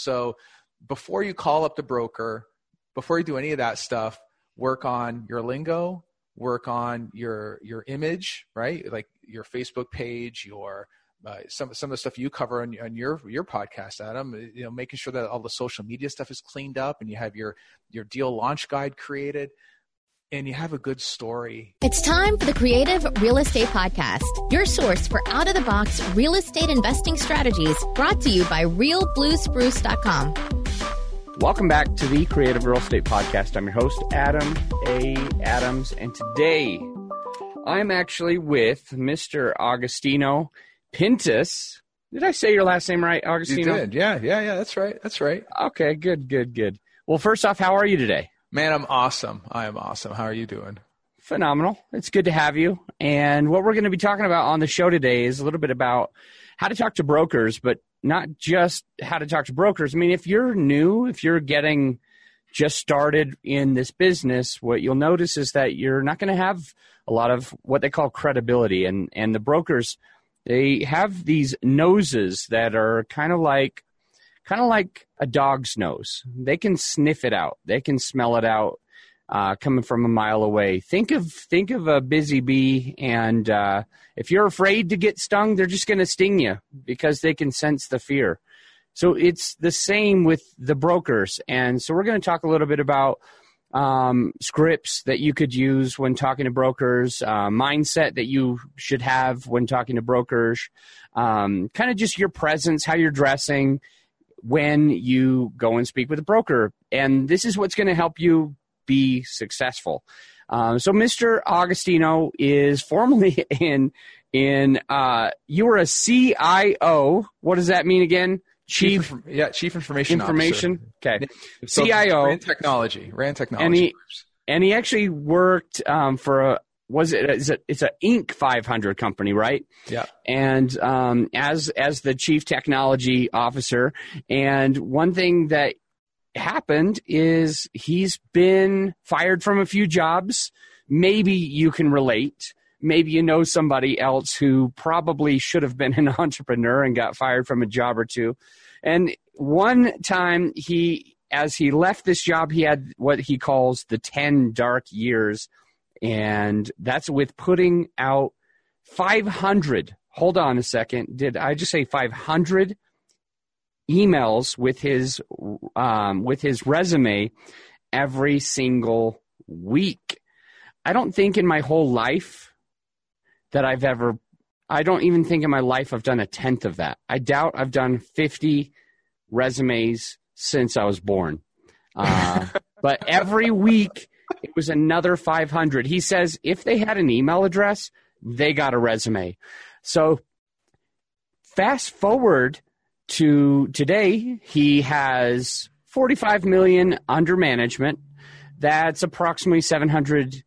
So before you call up the broker, before you do any of that stuff, work on your lingo, work on your your image, right? Like your Facebook page, your uh, some some of the stuff you cover on, on your your podcast, Adam. You know, making sure that all the social media stuff is cleaned up, and you have your your deal launch guide created and you have a good story. It's time for the Creative Real Estate Podcast, your source for out of the box real estate investing strategies brought to you by realbluespruce.com. Welcome back to the Creative Real Estate Podcast. I'm your host, Adam A. Adams, and today I'm actually with Mr. Agostino Pintus. Did I say your last name right, Agostino? You did. Yeah, yeah, yeah. That's right. That's right. Okay, good, good, good. Well, first off, how are you today? Man, I'm awesome. I am awesome. How are you doing? Phenomenal. It's good to have you. And what we're going to be talking about on the show today is a little bit about how to talk to brokers, but not just how to talk to brokers. I mean, if you're new, if you're getting just started in this business, what you'll notice is that you're not going to have a lot of what they call credibility. And, and the brokers, they have these noses that are kind of like kind of like a dog's nose. They can sniff it out. They can smell it out uh, coming from a mile away. Think of think of a busy bee, and uh, if you're afraid to get stung, they're just going to sting you because they can sense the fear. So it's the same with the brokers, and so we're going to talk a little bit about um, scripts that you could use when talking to brokers, uh, mindset that you should have when talking to brokers, um, kind of just your presence, how you're dressing when you go and speak with a broker. And this is what's going to help you be successful. Um, so Mr. Agostino is formerly in in uh, you were a CIO. What does that mean again? Chief, chief yeah, chief information information. Officer. Okay, so CIO. Ran technology, ran technology. And he, and he actually worked um, for a was it it's a, it's a Inc. 500 company, right? Yeah. And um, as as the chief technology officer, and one thing that happened is he's been fired from a few jobs. Maybe you can relate. Maybe you know somebody else who probably should have been an entrepreneur and got fired from a job or two. And one time he as he left this job, he had what he calls the 10 dark years and that's with putting out 500 hold on a second did i just say 500 emails with his um, with his resume every single week? I don't think in my whole life that i've ever i don't even think in my life i've done a tenth of that. I doubt i've done 50 resumes since i was born. Uh, but every week it was another 500. He says if they had an email address, they got a resume. So fast forward to today, he has 45 million under management. That's approximately 700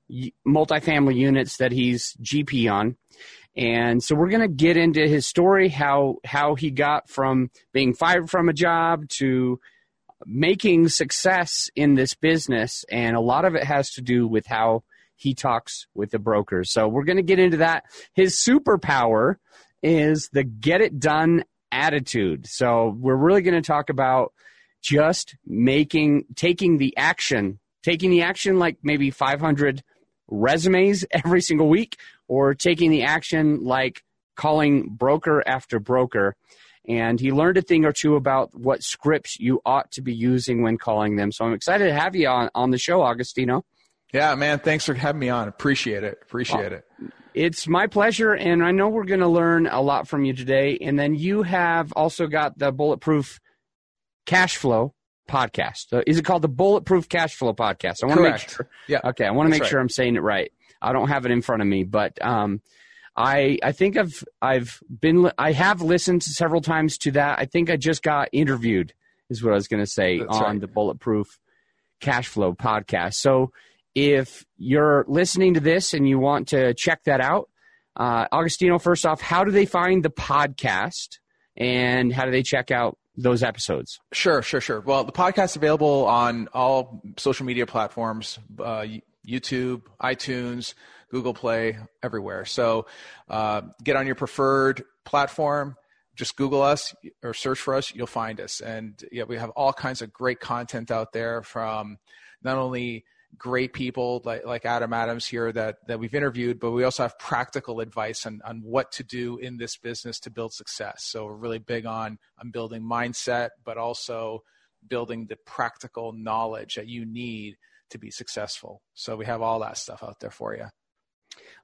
multifamily units that he's GP on. And so we're going to get into his story, how how he got from being fired from a job to making success in this business, and a lot of it has to do with how he talks with the brokers. So we're going to get into that. His superpower is the get it done attitude. So we're really going to talk about just making, taking the action, taking the action like maybe 500 resumes every single week, or taking the action like calling broker after broker and he learned a thing or two about what scripts you ought to be using when calling them. So I'm excited to have you on, on the show, Agostino. Yeah, man. Thanks for having me on. Appreciate it. Appreciate well, it. It's my pleasure. And I know we're going to learn a lot from you today. And then you have also got the Bulletproof Cash Flow podcast. Uh, is it called the Bulletproof Cash Flow podcast? I want to make sure. Yeah. Okay. I want to make right. sure I'm saying it right. I don't have it in front of me, but um, I I think I've I've been I have listened several times to that. I think I just got interviewed is what I was going to say That's on right. the Bulletproof Cash Flow podcast. So if you're listening to this and you want to check that out, uh, Agostino, first off, how do they find the podcast and how do they check out those episodes? Sure, sure, sure. Well, the podcast is available on all social media platforms, uh, YouTube, iTunes, Google Play, everywhere. So uh, get on your preferred platform, just Google us or search for us, you'll find us. And yeah, we have all kinds of great content out there from not only great people like, like Adam Adams here that, that we've interviewed, but we also have practical advice on, on what to do in this business to build success. So we're really big on, on building mindset, but also building the practical knowledge that you need to be successful. So we have all that stuff out there for you.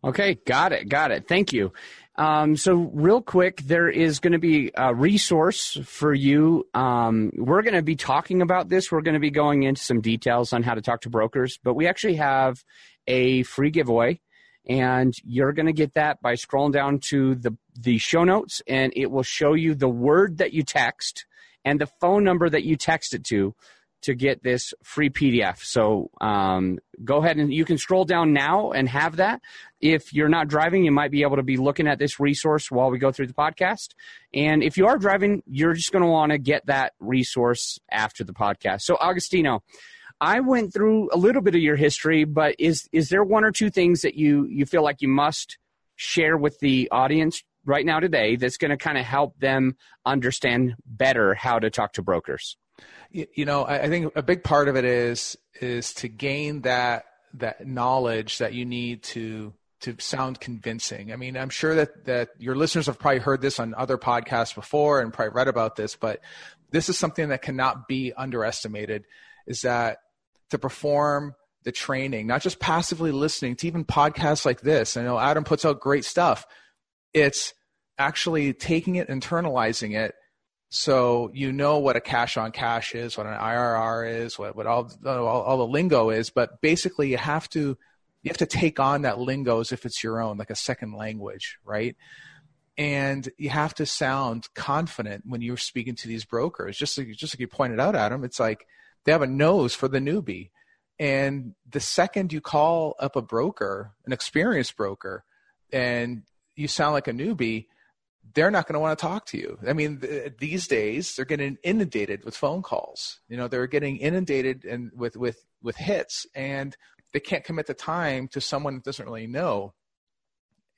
Okay, got it, got it. Thank you. Um, so, real quick, there is going to be a resource for you. Um, we're going to be talking about this. We're going to be going into some details on how to talk to brokers, but we actually have a free giveaway, and you're going to get that by scrolling down to the the show notes, and it will show you the word that you text and the phone number that you text it to to get this free PDF. So um, go ahead and you can scroll down now and have that. If you're not driving, you might be able to be looking at this resource while we go through the podcast. And if you are driving, you're just going to want to get that resource after the podcast. So, Agostino, I went through a little bit of your history, but is is there one or two things that you you feel like you must share with the audience right now today that's going to kind of help them understand better how to talk to brokers? You know I, think a big part of it is is to gain that that knowledge that you need to to sound convincing. I mean, I'm sure that that your listeners have probably heard this on other podcasts before and probably read about this, but this is something that cannot be underestimated. Is that to perform the training, not just passively listening to even podcasts like this. I know Adam puts out great stuff. It's actually taking it, internalizing it, so you know what a cash on cash is, what an IRR is, what, what all, all, all the lingo is, but basically you have to you have to take on that lingo as if it's your own, like a second language, right? And you have to sound confident when you're speaking to these brokers. Just like, just like you pointed out, Adam, it's like they have a nose for the newbie. And the second you call up a broker, an experienced broker, and you sound like a newbie, they're not going to want to talk to you. I mean, th- these days they're getting inundated with phone calls. You know, they're getting inundated and with with with hits, and they can't commit the time to someone that doesn't really know.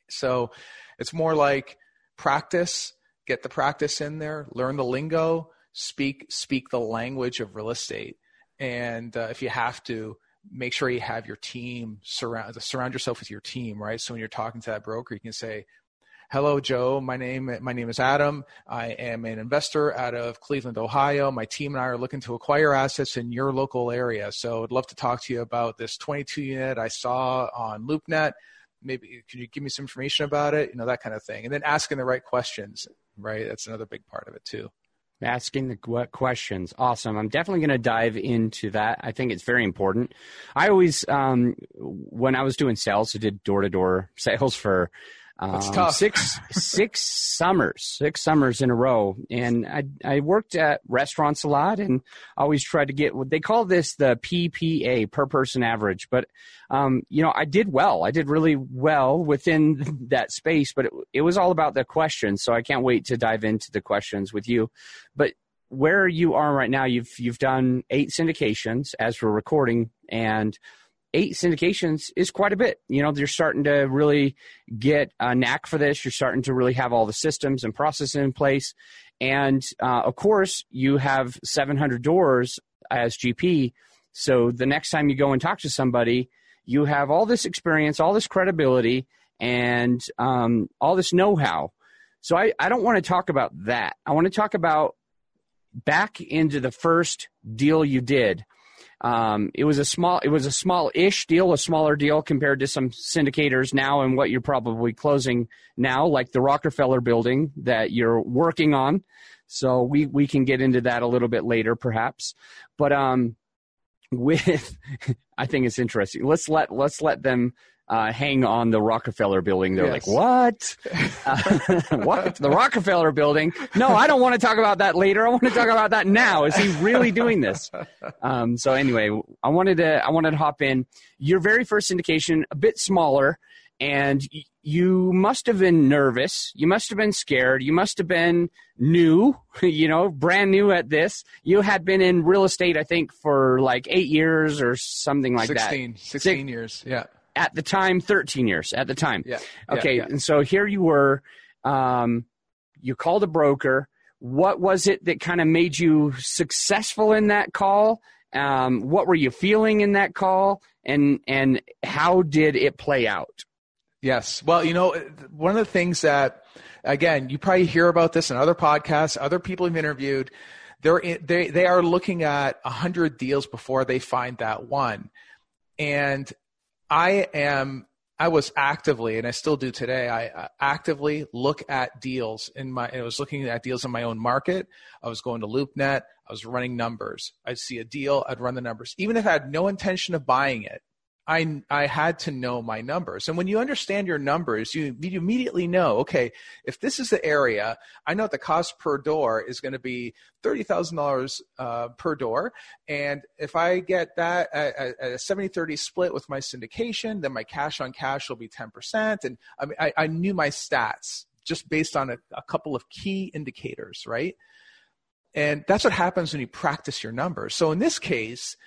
So, it's more like practice, get the practice in there, learn the lingo, speak speak the language of real estate, and uh, if you have to, make sure you have your team surround surround yourself with your team, right? So when you're talking to that broker, you can say, Hello, Joe. My name my name is Adam. I am an investor out of Cleveland, Ohio. My team and I are looking to acquire assets in your local area. So I'd love to talk to you about this 22 unit I saw on LoopNet. Maybe could you give me some information about it? You know that kind of thing, and then asking the right questions. Right, that's another big part of it too. Asking the questions. Awesome. I'm definitely going to dive into that. I think it's very important. I always, um, when I was doing sales, I did door to door sales for that's um, tough. six six summers, six summers in a row, and I I worked at restaurants a lot, and always tried to get what they call this the PPA per person average. But um, you know, I did well. I did really well within that space, but it, it was all about the questions. So I can't wait to dive into the questions with you. But where you are right now, you've you've done eight syndications as we're recording, and eight syndications is quite a bit. You know, you're starting to really get a knack for this. You're starting to really have all the systems and processes in place. And uh, of course, you have 700 doors as GP. So the next time you go and talk to somebody, you have all this experience, all this credibility, and um, all this know how. So I, I don't want to talk about that. I want to talk about back into the first deal you did um, it was a small, it was a small-ish deal, a smaller deal compared to some syndicators now, and what you're probably closing now, like the Rockefeller Building that you're working on. So we we can get into that a little bit later, perhaps. But um, with, I think it's interesting. Let's let let's let them uh, hang on the Rockefeller building. They're yes. like, what? Uh, what? The Rockefeller building? No, I don't want to talk about that later. I want to talk about that now. Is he really doing this? Um, so anyway, I wanted to, I wanted to hop in. Your very first syndication, a bit smaller, and y- you must have been nervous. You must have been scared. You must have been new, you know, brand new at this. You had been in real estate, I think, for like eight years or something like 16, that. 16 Six, years, yeah at the time 13 years at the time yeah okay yeah, yeah. and so here you were um, you called a broker. What was it that kind of made you successful in that call? Um, what were you feeling in that call, and and how did it play out? Yes. Well, you know, one of the things that, again, you probably hear about this in other podcasts, other people you've interviewed. They're in, they they are looking at a hundred deals before they find that one, and I am I was actively, and I still do today. I uh, actively look at deals in my. I was looking at deals in my own market. I was going to LoopNet. I was running numbers. I'd see a deal. I'd run the numbers, even if I had no intention of buying it. I, I had to know my numbers. And when you understand your numbers, you, you immediately know, okay, if this is the area, I know the cost per door is going to be $30,000 uh, per door. And if I get that at, a 70 30 split with my syndication, then my cash on cash will be 10%. And I, mean, I, I knew my stats just based on a, a couple of key indicators, right? And that's what happens when you practice your numbers. So in this case,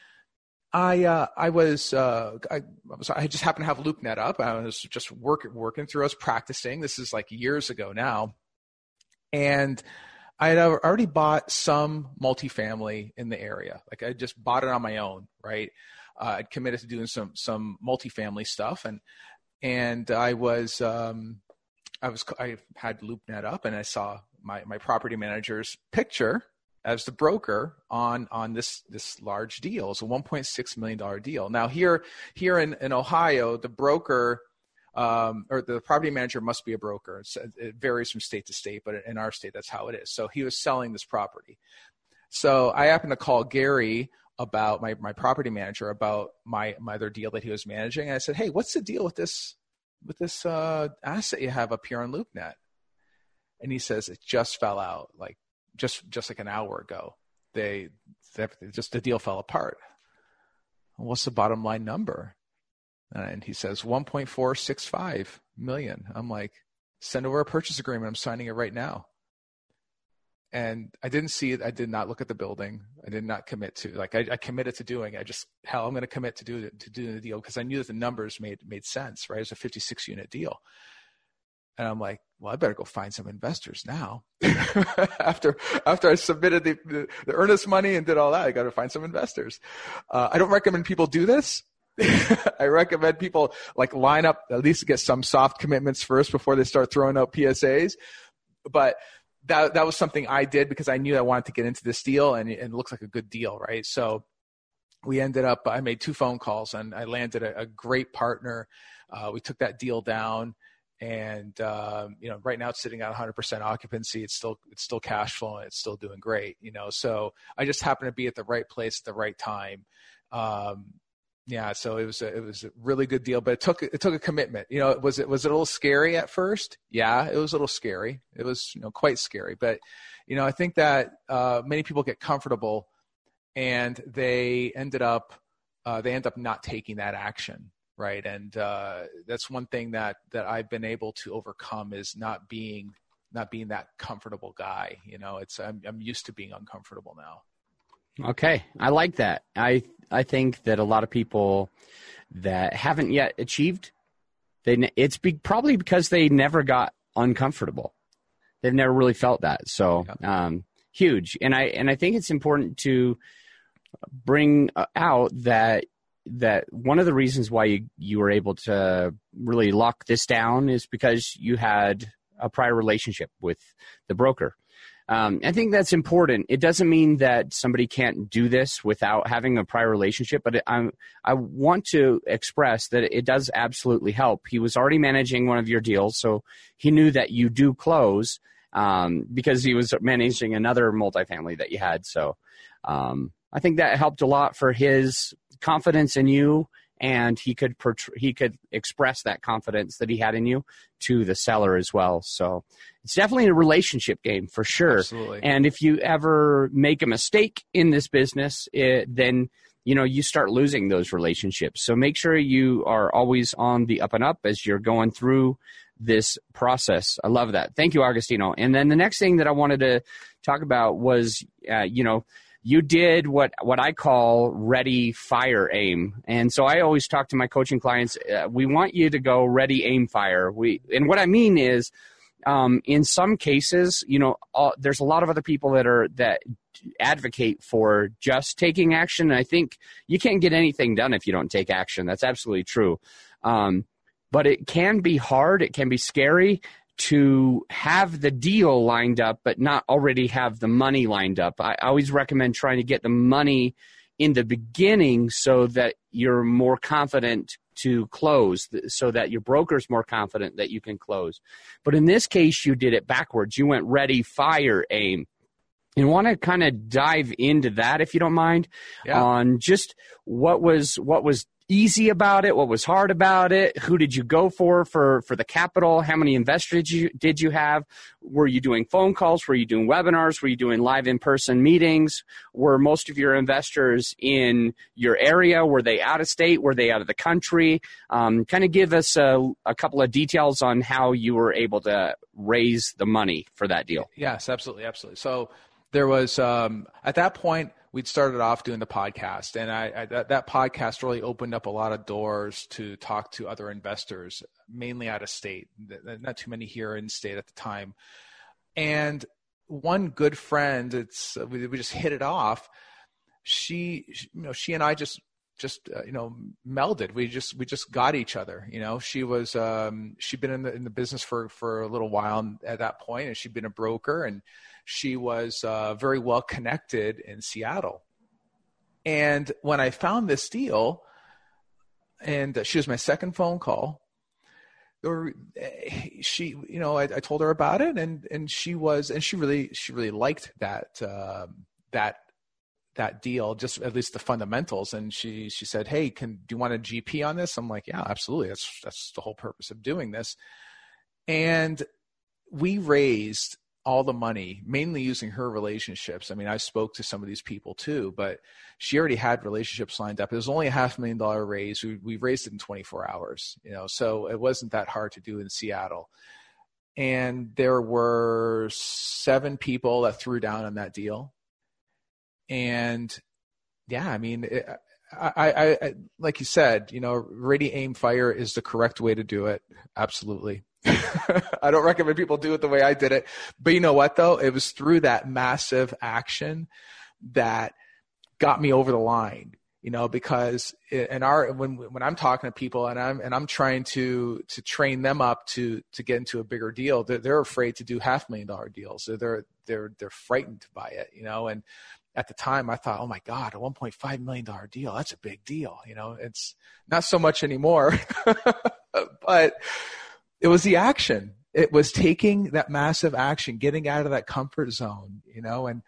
I uh, I was uh, I, was I just happened to have LoopNet up. I was just work, working through. I was practicing. This is like years ago now, and I had already bought some multifamily in the area. Like I just bought it on my own, right? Uh, I'd committed to doing some some multifamily stuff, and and I was um, I was I had LoopNet up, and I saw my my property manager's picture as the broker on on this this large deal. It's a 1.6 million dollar deal. Now here here in, in Ohio, the broker um, or the property manager must be a broker. It's, it varies from state to state, but in our state, that's how it is. So he was selling this property. So I happened to call Gary about my, my property manager about my, my other deal that he was managing. And I said, Hey, what's the deal with this, with this, uh, asset you have up here on LoopNet? And he says, it just fell out. Like just just like an hour ago. They, they just the deal fell apart. What's the bottom line number? Uh, and he says 1.465 million. I'm like, send over a purchase agreement. I'm signing it right now. And I didn't see it. I did not look at the building. I did not commit to like I, I committed to doing. It. I just hell, I'm going to commit to do to do the deal because I knew that the numbers made made sense. Right, it's a 56 unit deal. And I'm like, well, I better go find some investors now. after after I submitted the, the, the, earnest money and did all that, I got to find some investors. Uh, I don't recommend people do this. I recommend people like line up at least get some soft commitments first before they start throwing out PSAs. But that that was something I did because I knew I wanted to get into this deal and, and it looks like a good deal, right? So we ended up. I made two phone calls and I landed a, a great partner. Uh, we took that deal down and um, you know right now it's sitting at 100% occupancy. It's still it's still cash flowing. It's still doing great you know? So i just happened to be at the right place at the right time. Um, yeah so it was a, it was a really good deal but it took it took a commitment. You know was it was it a little scary at first? Yeah it was a little scary. It was you know quite scary. But you know i think that uh, many people get comfortable and they ended up uh, they end up not taking that action right? And uh, that's one thing that that i've been able to overcome is not being not being that comfortable guy you know? It's i'm, I'm used to being uncomfortable now. Okay. I like that. I i think that a lot of people that haven't yet achieved they it's be, probably because they never got uncomfortable. They've never really felt that. So um, huge. And i and i think it's important to bring uh, out that that one of the reasons why you, you were able to really lock this down is because you had a prior relationship with the broker. Um, I think that's important. It doesn't mean that somebody can't do this without having a prior relationship, but I, I want to express that it does absolutely help. He was already managing one of your deals, so he knew that you do close um, because he was managing another multifamily that you had. So um, I think that helped a lot for his confidence in you and he could he could express that confidence that he had in you to the seller as well. So it's definitely a relationship game for sure. Absolutely. And if you ever make a mistake in this business, it, then you know you start losing those relationships. So make sure you are always on the up and up as you're going through this process. I love that. Thank you, Agostino. And then the next thing that I wanted to talk about was, uh, you know, you did what what I call ready, fire, aim. And so I always talk to my coaching clients. Uh, we want you to go ready, aim, fire. We and what I mean is. um, in some cases, you know, all, there's a lot of other people that are that advocate for just taking action. And I think you can't get anything done if you don't take action. That's absolutely true. Um, but it can be hard. It can be scary to have the deal lined up, but not already have the money lined up. I always recommend trying to get the money in the beginning so that you're more confident to close so that your broker's more confident that you can close. But in this case, you did it backwards. You went ready, fire, aim. And want to kind of dive into that if you don't mind yeah. on just what was what was easy about it? What was hard about it? Who did you go for for for the capital? How many investors did you did you have? Were you doing phone calls? Were you doing webinars? Were you doing live in person meetings? Were most of your investors in your area? Were they out of state? Were they out of the country? Um, kind of give us a, a couple of details on how you were able to raise the money for that deal. Yes, absolutely, absolutely. So there was um, at that point we'd started off doing the podcast, and I, I that, that, podcast really opened up a lot of doors to talk to other investors, mainly out of state. Not too many here in state at the time, and one good friend, it's we, we just hit it off. She, you know, she and I just just uh, you know melded we just we just got each other you know she was um she'd been in the in the business for for a little while at that point and she'd been a broker and she was uh, very well connected in Seattle. And when I found this deal, and she was my second phone call, or she, you know, I, I, told her about it, and and she was, and she really, she really liked that um, that that deal, just at least the fundamentals. And she she said, "Hey, can do you want a GP on this?" I'm like, "Yeah, absolutely. That's that's the whole purpose of doing this." And we raised all the money, mainly using her relationships. I mean, I spoke to some of these people too, but she already had relationships lined up. It was only a half million dollar raise. We, we raised it in 24 hours, you know, so it wasn't that hard to do in Seattle. And there were seven people that threw down on that deal. And yeah, I mean, it, I, I, I, like you said, you know, ready, aim, fire is the correct way to do it. Absolutely. I don't recommend people do it the way I did it. But you know what though? It was through that massive action that got me over the line. You know, because in our when when I'm talking to people and I'm and I'm trying to to train them up to to get into a bigger deal, they're, they're afraid to do half million dollar deals. They're they're they're frightened by it. You know, and at the time I thought, oh my God, a $1.5 million deal. That's a big deal. You know, it's not so much anymore, but it was the action. It was taking that massive action, getting out of that comfort zone, you know. And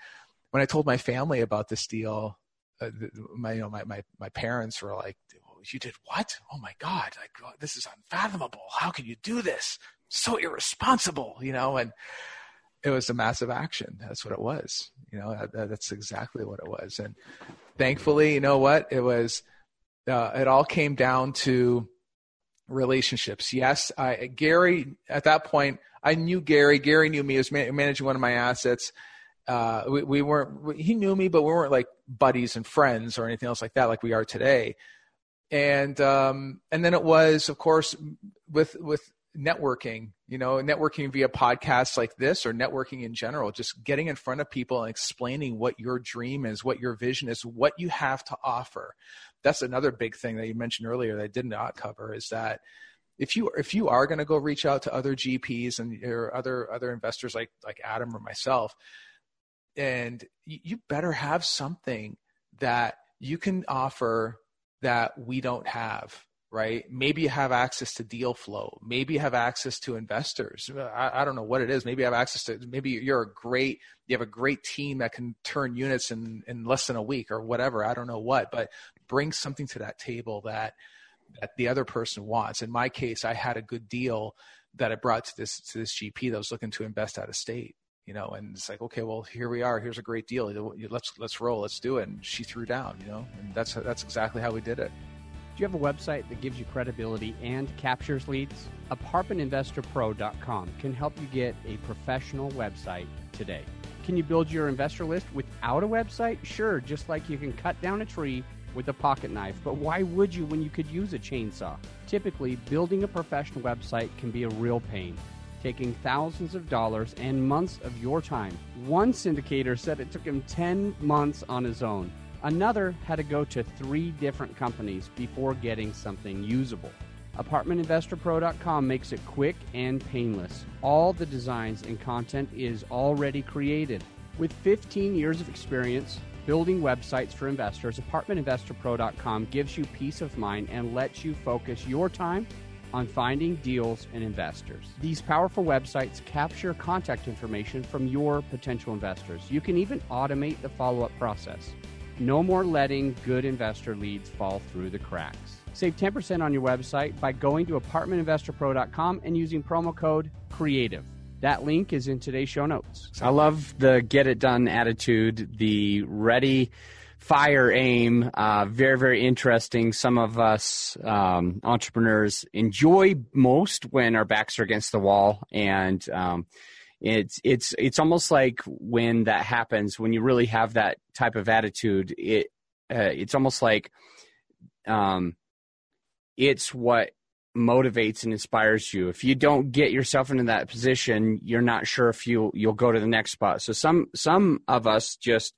when I told my family about this deal, uh, my you know my, my my parents were like, "You did what? Oh my God! Like oh, this is unfathomable. How can you do this? So irresponsible, you know." And it was a massive action. That's what it was. You know, that, that's exactly what it was. And thankfully, you know what? It was. Uh, it all came down to relationships. Yes, I, Gary, at that point, I knew Gary. Gary knew me. He was managing one of my assets. Uh, we, we weren't, he knew me, but we weren't like buddies and friends or anything else like that, like we are today. And, um, and then it was, of course, with, with networking, you know, networking via podcasts like this or networking in general, just getting in front of people and explaining what your dream is, what your vision is, what you have to offer. That's another big thing that you mentioned earlier that I did not cover is that if you if you are going to go reach out to other GPs and or other other investors like like Adam or myself, and you better have something that you can offer that we don't have right? Maybe you have access to deal flow. Maybe you have access to investors. I, I, don't know what it is. Maybe you have access to, maybe you're a great, you have a great team that can turn units in, in less than a week or whatever. I don't know what, but bring something to that table that, that the other person wants. In my case, I had a good deal that I brought to this, to this GP that was looking to invest out of state you know, and it's like, okay, well, here we are. Here's a great deal. Let's let's roll. Let's do it. And she threw down, you know, and that's that's exactly how we did it. Do you have a website that gives you credibility and captures leads? ApartmentInvestorPro.com can help you get a professional website today. Can you build your investor list without a website? Sure, just like you can cut down a tree with a pocket knife, but why would you when you could use a chainsaw? Typically, building a professional website can be a real pain taking thousands of dollars and months of your time. One syndicator said it took him 10 months on his own. Another had to go to three different companies before getting something usable. ApartmentInvestorPro.com makes it quick and painless. All the designs and content is already created. With 15 years of experience building websites for investors, ApartmentInvestorPro.com gives you peace of mind and lets you focus your time on finding deals and investors. These powerful websites capture contact information from your potential investors. You can even automate the follow up process. No more letting good investor leads fall through the cracks. Save 10% on your website by going to apartmentinvestorpro.com and using promo code CREATIVE. That link is in today's show notes. I love the get it done attitude, the ready, fire, aim. Uh, very, very interesting. Some of us um, entrepreneurs enjoy most when our backs are against the wall and um, it's it's it's almost like when that happens when you really have that type of attitude it uh, it's almost like um it's what motivates and inspires you. If you don't get yourself into that position you're not sure if you you'll go to the next spot. So some some of us just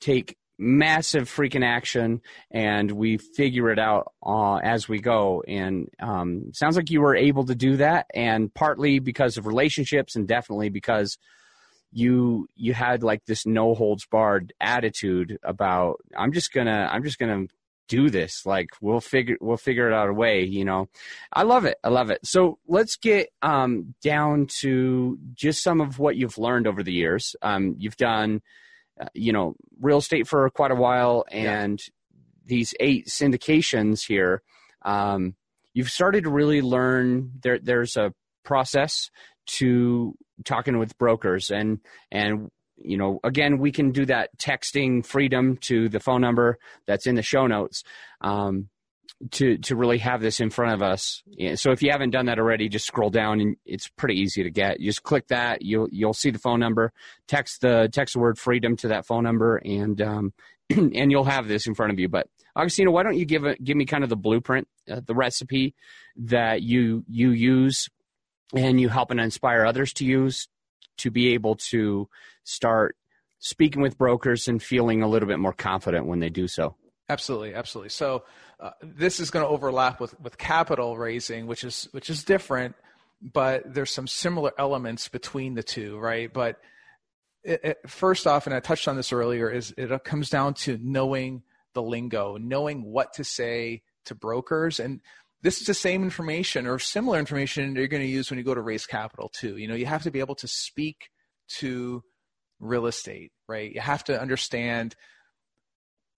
take massive freaking action and we figure it out uh, as we go. And um, sounds like you were able to do that and partly because of relationships and definitely because you you had like this no holds barred attitude about i'm just gonna i'm just gonna do this. Like we'll figure we'll figure it out a way you know? I love it. I love it. So let's get um, down to just some of what you've learned over the years. Um, you've done uh, you know real estate for quite a while and yeah. these eight syndications here um, you've started to really learn there there's a process to talking with brokers and and you know again we can do that texting freedom to the phone number that's in the show notes um, to to really have this in front of us. So if you haven't done that already, just scroll down and it's pretty easy to get. You just click that, you'll you'll see the phone number. Text the text the word freedom to that phone number, and um, and you'll have this in front of you. But Agostino, why don't you give a, give me kind of the blueprint, uh, the recipe that you you use, and you help and inspire others to use to be able to start speaking with brokers and feeling a little bit more confident when they do so. Absolutely, absolutely. So uh, this is going to overlap with, with capital raising, which is which is different, but there's some similar elements between the two, right? But it, it, first off, and I touched on this earlier, is it comes down to knowing the lingo, knowing what to say to brokers, and this is the same information or similar information you're going to use when you go to raise capital too. You know, you have to be able to speak to real estate, right? You have to understand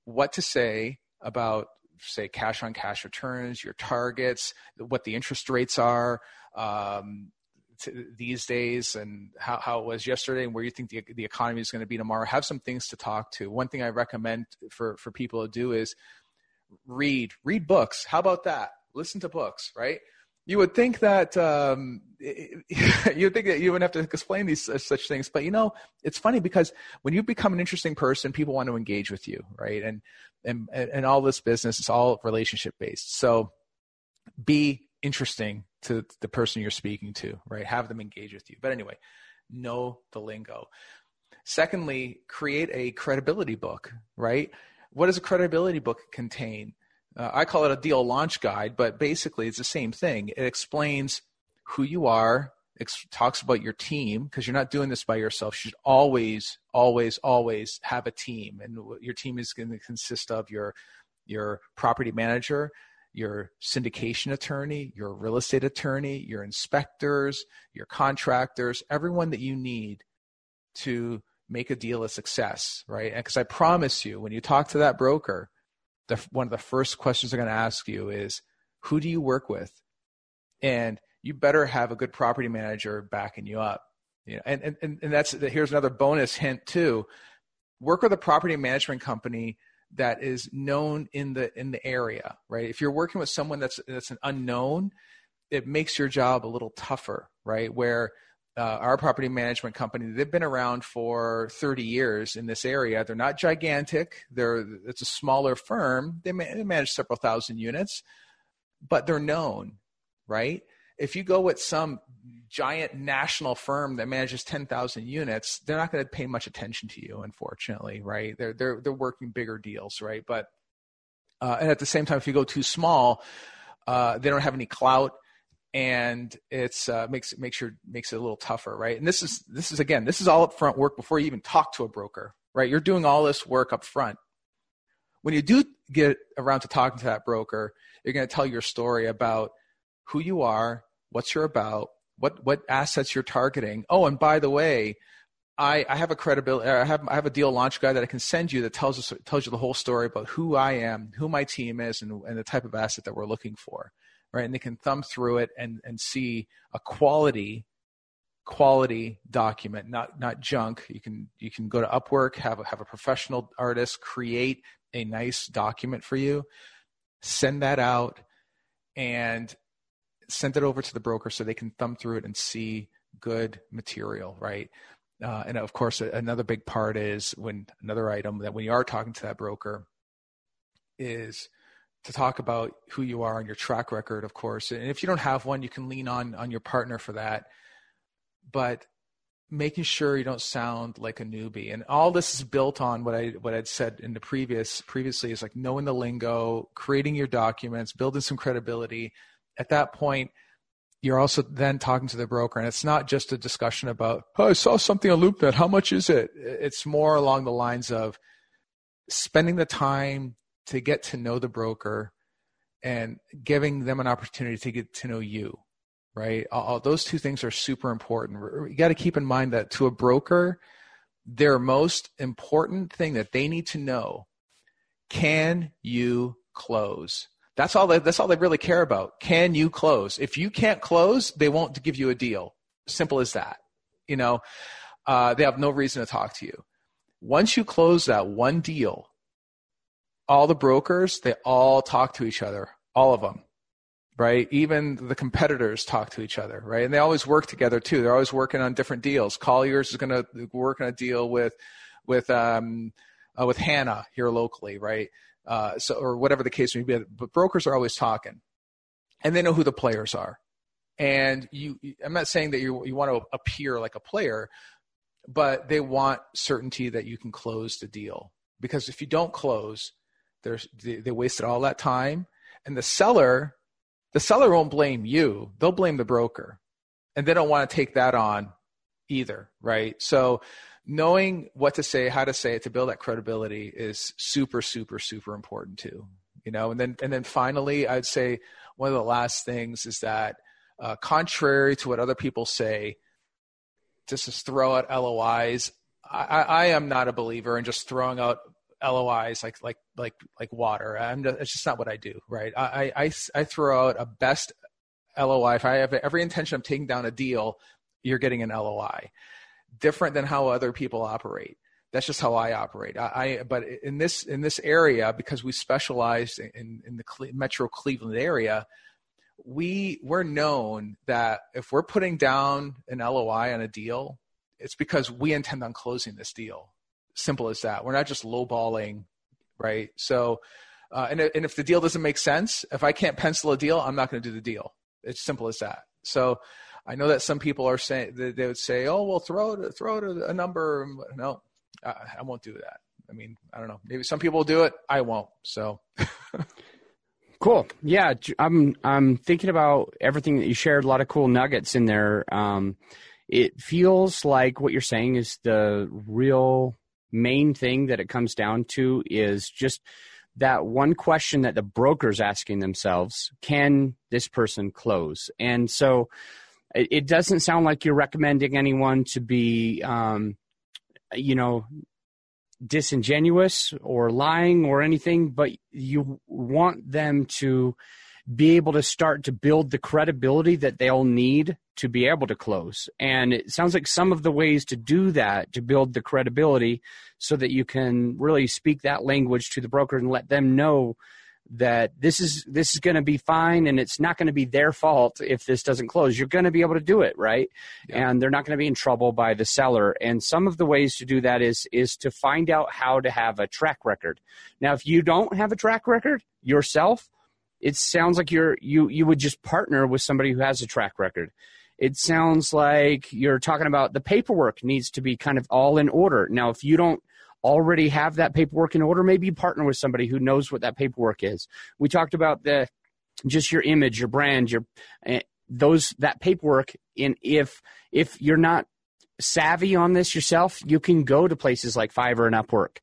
what to say about say cash on cash returns, your targets, what the interest rates are um, these days, and how, how it was yesterday, and where you think the, the economy is going to be tomorrow. Have some things to talk to. One thing I recommend for for people to do is read read books. How about that? Listen to books, right? You would think that um, you'd think that you wouldn't have to explain these such things, but you know, it's funny because when you become an interesting person, people want to engage with you, right? And and and all this business is all relationship based. So be interesting to the person you're speaking to, right? Have them engage with you. But anyway, know the lingo. Secondly, create a credibility book, right? What does a credibility book contain? Uh, I call it a deal launch guide, but basically it's the same thing. It explains who you are, it talks about your team because you're not doing this by yourself. You should always, always, always have a team, and your team is going to consist of your your property manager, your syndication attorney, your real estate attorney, your inspectors, your contractors, everyone that you need to make a deal a success, right? Because I promise you, when you talk to that broker, the, one of the first questions they're going to ask you is, who do you work with? And you better have a good property manager backing you up. You know, and, and, and that's here's another bonus hint too. Work with a property management company that is known in the in the area, right? If you're working with someone that's that's an unknown, it makes your job a little tougher, right? Where uh, our property management company they've been around for 30 years in this area. They're not gigantic. They're it's a smaller firm. They, they manage several thousand units but they're known right? If you go with some giant national firm that manages 10,000 units, they're not going to pay much attention to you, unfortunately, right? They're, they're, they're working bigger deals, right? But, uh, and at the same time, if you go too small, uh, they don't have any clout and it's uh, makes it makes your makes it a little tougher, right? And this is this is again this is all upfront work before you even talk to a broker, right? You're doing all this work up front. When you do get around to talking to that broker, you're going to tell your story about who you are, what you're about, what what assets you're targeting. Oh, and by the way, I, I have a credibility. I have I have a deal launch guide that I can send you that tells us tells you the whole story about who I am, who my team is, and, and the type of asset that we're looking for, right? And they can thumb through it and and see a quality quality document, not not junk. You can you can go to Upwork, have a, have a professional artist create a nice document for you, send that out, and send it over to the broker so they can thumb through it and see good material, right? Uh, and of course, another big part is when another item that when you are talking to that broker is to talk about who you are and your track record, of course. And if you don't have one, you can lean on on your partner for that. But making sure you don't sound like a newbie, and all this is built on what I what I'd said in the previous previously is like knowing the lingo, creating your documents, building some credibility. At that point, you're also then talking to the broker, and it's not just a discussion about, oh, I saw something on LoopNet. How much is it? It's more along the lines of spending the time to get to know the broker and giving them an opportunity to get to know you, right? All, those two things are super important. You got to keep in mind that to a broker, their most important thing that they need to know can you close? That's all they, that's all they really care about. Can you close? If you can't close, they won't give you a deal. Simple as that. You know, uh, they have no reason to talk to you. Once you close that one deal, all the brokers, they all talk to each other, all of them, right? Even the competitors talk to each other, right? And they always work together too. They're always working on different deals. Colliers is going to work on a deal with, with, um, uh, with Hanna here locally, right? uh, so or whatever the case may be. But brokers are always talking, and they know who the players are. And you, I'm not saying that you you want to appear like a player, but they want certainty that you can close the deal because if you don't close, they, they wasted all that time, and the seller, the seller won't blame you; they'll blame the broker, and they don't want to take that on either, right? So knowing what to say, how to say it to build that credibility is super, super, super important too. You know, and then and then finally, I'd say one of the last things is that uh, contrary to what other people say, just to throw out LOIs. I, I am not a believer in just throwing out LOIs like like like like water. I'm just, it's just not what I do, right? I, I I throw out a best LOI. If I have every intention of taking down a deal, you're getting an LOI different than how other people operate. That's just how I operate. I, I but in this in this area because we specialize in in the Cle- Metro Cleveland area, we we're known that if we're putting down an LOI on a deal, it's because we intend on closing this deal. Simple as that. We're not just lowballing, right? So, uh, and and if the deal doesn't make sense, if I can't pencil a deal, I'm not going to do the deal. It's simple as that. So, I know that some people are saying that they would say, "Oh, well, throw it, throw it a number." No, I, I won't do that. I mean, I don't know. Maybe some people will do it. I won't. So. cool. Yeah, I'm I'm thinking about everything that you shared. A lot of cool nuggets in there. Um, it feels like what you're saying is the real main thing that it comes down to is just that one question that the broker's asking themselves: Can this person close? And so it, it doesn't sound like you're recommending anyone to be, um, you know, disingenuous or lying or anything, but you want them to be able to start to build the credibility that they'll need to be able to close. And it sounds like some of the ways to do that, to build the credibility so that you can really speak that language to the broker and let them know that this is this is going to be fine and it's not going to be their fault if this doesn't close you're going to be able to do it right yeah. and they're not going to be in trouble by the seller and some of the ways to do that is is to find out how to have a track record now if you don't have a track record yourself it sounds like you're you you would just partner with somebody who has a track record It sounds like you're talking about the paperwork needs to be kind of all in order. Now, if you don't already have that paperwork in order, maybe you partner with somebody who knows what that paperwork is. We talked about the just your image, your brand, your uh, those that paperwork. And if if you're not savvy on this yourself, you can go to places like Fiverr and Upwork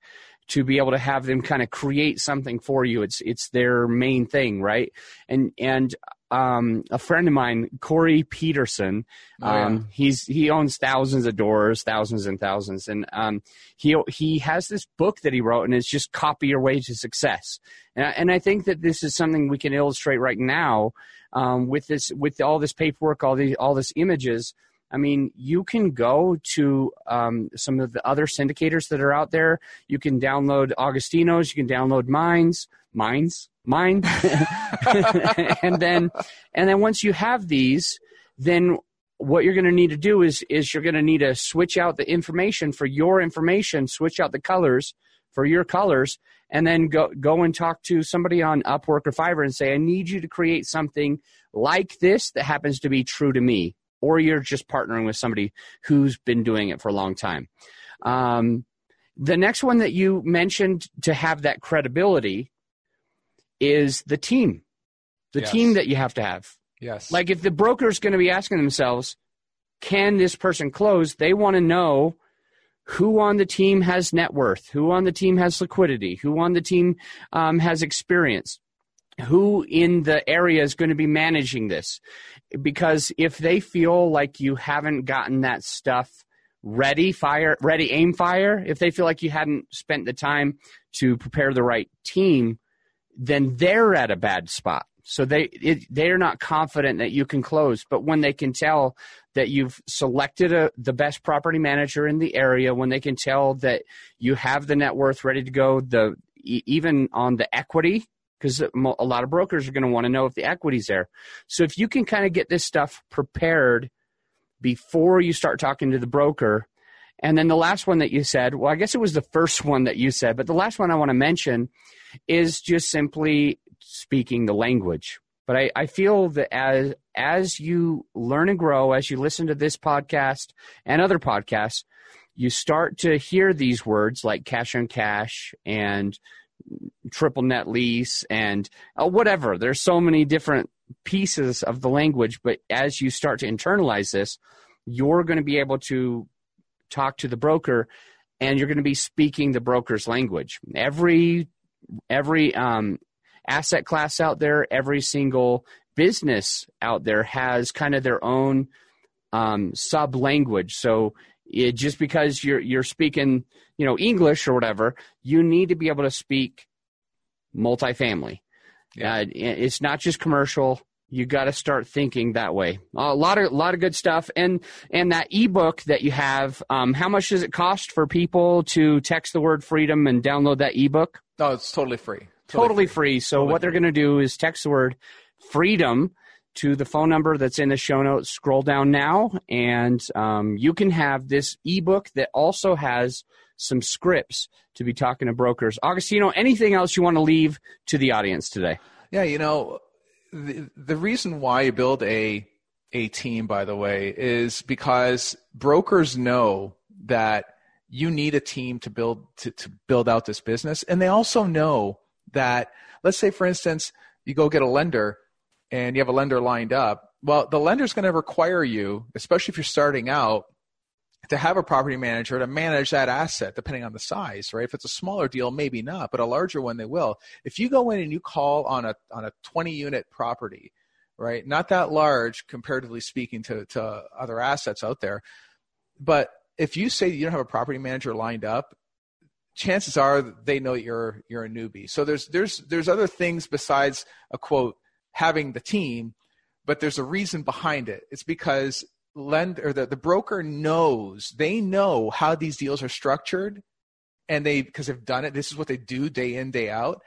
to be able to have them kind of create something for you. It's it's their main thing, right? And and um, a friend of mine, Corey Peterson. Um, oh, yeah. Um, he's he owns thousands of doors, thousands and thousands, and um, he he has this book that he wrote, and it's just copy your way to success. And I, and I think that this is something we can illustrate right now um, with this with all this paperwork, all these all this images. I mean, you can go to um, some of the other syndicators that are out there. You can download Agostino's. You can download Minds. Minds mine and then and then once you have these then what you're going to need to do is is you're going to need to switch out the information for your information switch out the colors for your colors and then go go and talk to somebody on upwork or fiverr and say i need you to create something like this that happens to be true to me or you're just partnering with somebody who's been doing it for a long time um, the next one that you mentioned to have that credibility is the team, the yes. team that you have to have. Yes. Like if the broker is going to be asking themselves, can this person close? They want to know who on the team has net worth, who on the team has liquidity, who on the team um, has experience, who in the area is going to be managing this. Because if they feel like you haven't gotten that stuff ready, fire, ready, aim, fire, if they feel like you hadn't spent the time to prepare the right team, then they're at a bad spot. So they it, they're not confident that you can close. But when they can tell that you've selected a, the best property manager in the area, when they can tell that you have the net worth ready to go, the even on the equity, because a lot of brokers are going to want to know if the equity's there. So if you can kind of get this stuff prepared before you start talking to the broker, and then the last one that you said, well, I guess it was the first one that you said, but the last one I want to mention is just simply speaking the language. But I, I feel that as as you learn and grow, as you listen to this podcast and other podcasts, you start to hear these words like cash on cash and triple net lease and uh, whatever. There's so many different pieces of the language, but as you start to internalize this, you're going to be able to talk to the broker and you're going to be speaking the broker's language. Every every um, asset class out there, every single business out there has kind of their own um, sub language. So it, just because you're you're speaking, you know, English or whatever, you need to be able to speak multifamily. Yeah. Uh, it's not just commercial you got to start thinking that way. A lot of a lot of good stuff, and and that ebook that you have. Um, how much does it cost for people to text the word freedom and download that ebook? No, it's totally free. Totally, totally free. free. So totally what they're going to do is text the word freedom to the phone number that's in the show notes. Scroll down now, and um, you can have this ebook that also has some scripts to be talking to brokers. Agostino, anything else you want to leave to the audience today? Yeah, you know, the, the reason why you build a a team, by the way, is because brokers know that you need a team to build to, to build out this business, and they also know that let's say, for instance, you go get a lender and you have a lender lined up. Well, the lender's going to require you, especially if you're starting out, to have a property manager to manage that asset depending on the size right? If it's a smaller deal maybe not but a larger one they will. If you go in and you call on a on a 20 unit property right? Not that large comparatively speaking to to other assets out there but if you say you don't have a property manager lined up chances are they know you're you're a newbie. So there's there's there's other things besides a quote having the team but there's a reason behind it. It's because lend or the, the broker knows they know how these deals are structured and they because they've done it this is what they do day in day out.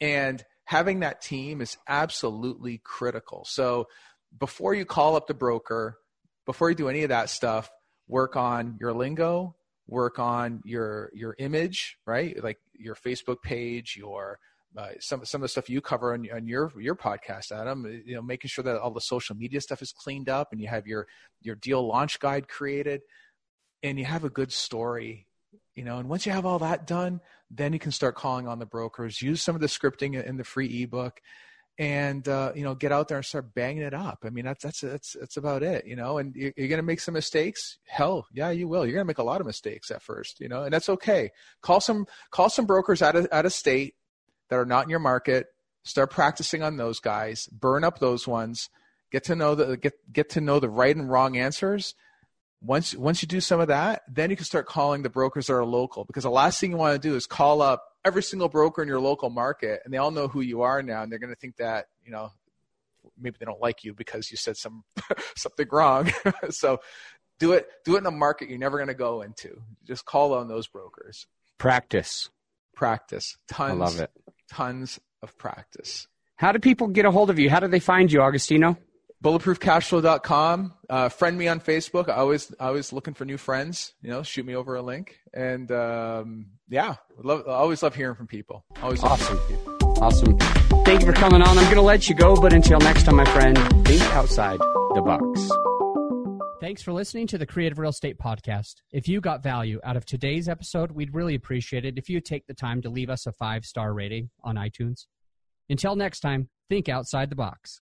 And having that team is absolutely critical. So before you call up the broker before you do any of that stuff work on your lingo work on your your image right? Like your facebook page your uh, some some of the stuff you cover on, on your your podcast, Adam. You know, making sure that all the social media stuff is cleaned up, and you have your your deal launch guide created, and you have a good story. You know, and once you have all that done, then you can start calling on the brokers. Use some of the scripting in the free ebook, and uh, you know, get out there and start banging it up. I mean, that's that's that's that's about it. You know, and you're, you're going to make some mistakes. Hell, yeah, you will. You're going to make a lot of mistakes at first. You know, and that's okay. Call some call some brokers out of out of state that are not in your market. Start practicing on those guys. Burn up those ones. Get to know the get get to know the right and wrong answers. Once once you do some of that, then you can start calling the brokers that are local. Because the last thing you want to do is call up every single broker in your local market, and they all know who you are now, and they're going to think that you know maybe they don't like you because you said some something wrong. so do it do it in a market you're never going to go into. Just call on those brokers. Practice. Practice. Tons. I love it tons of practice. How do people get a hold of you? How do they find you, Agostino? Bulletproofcashflow.com. Uh, friend me on Facebook. I always, I always looking for new friends. You know, shoot me over a link. And um, yeah, love, always love hearing from people. Always awesome. Awesome. Thank you for coming on. I'm going to let you go, but until next time, my friend, think outside the box. Thanks for listening to the Creative Real Estate Podcast. If you got value out of today's episode, we'd really appreciate it if you take the time to leave us a five star rating on iTunes. Until next time, think outside the box.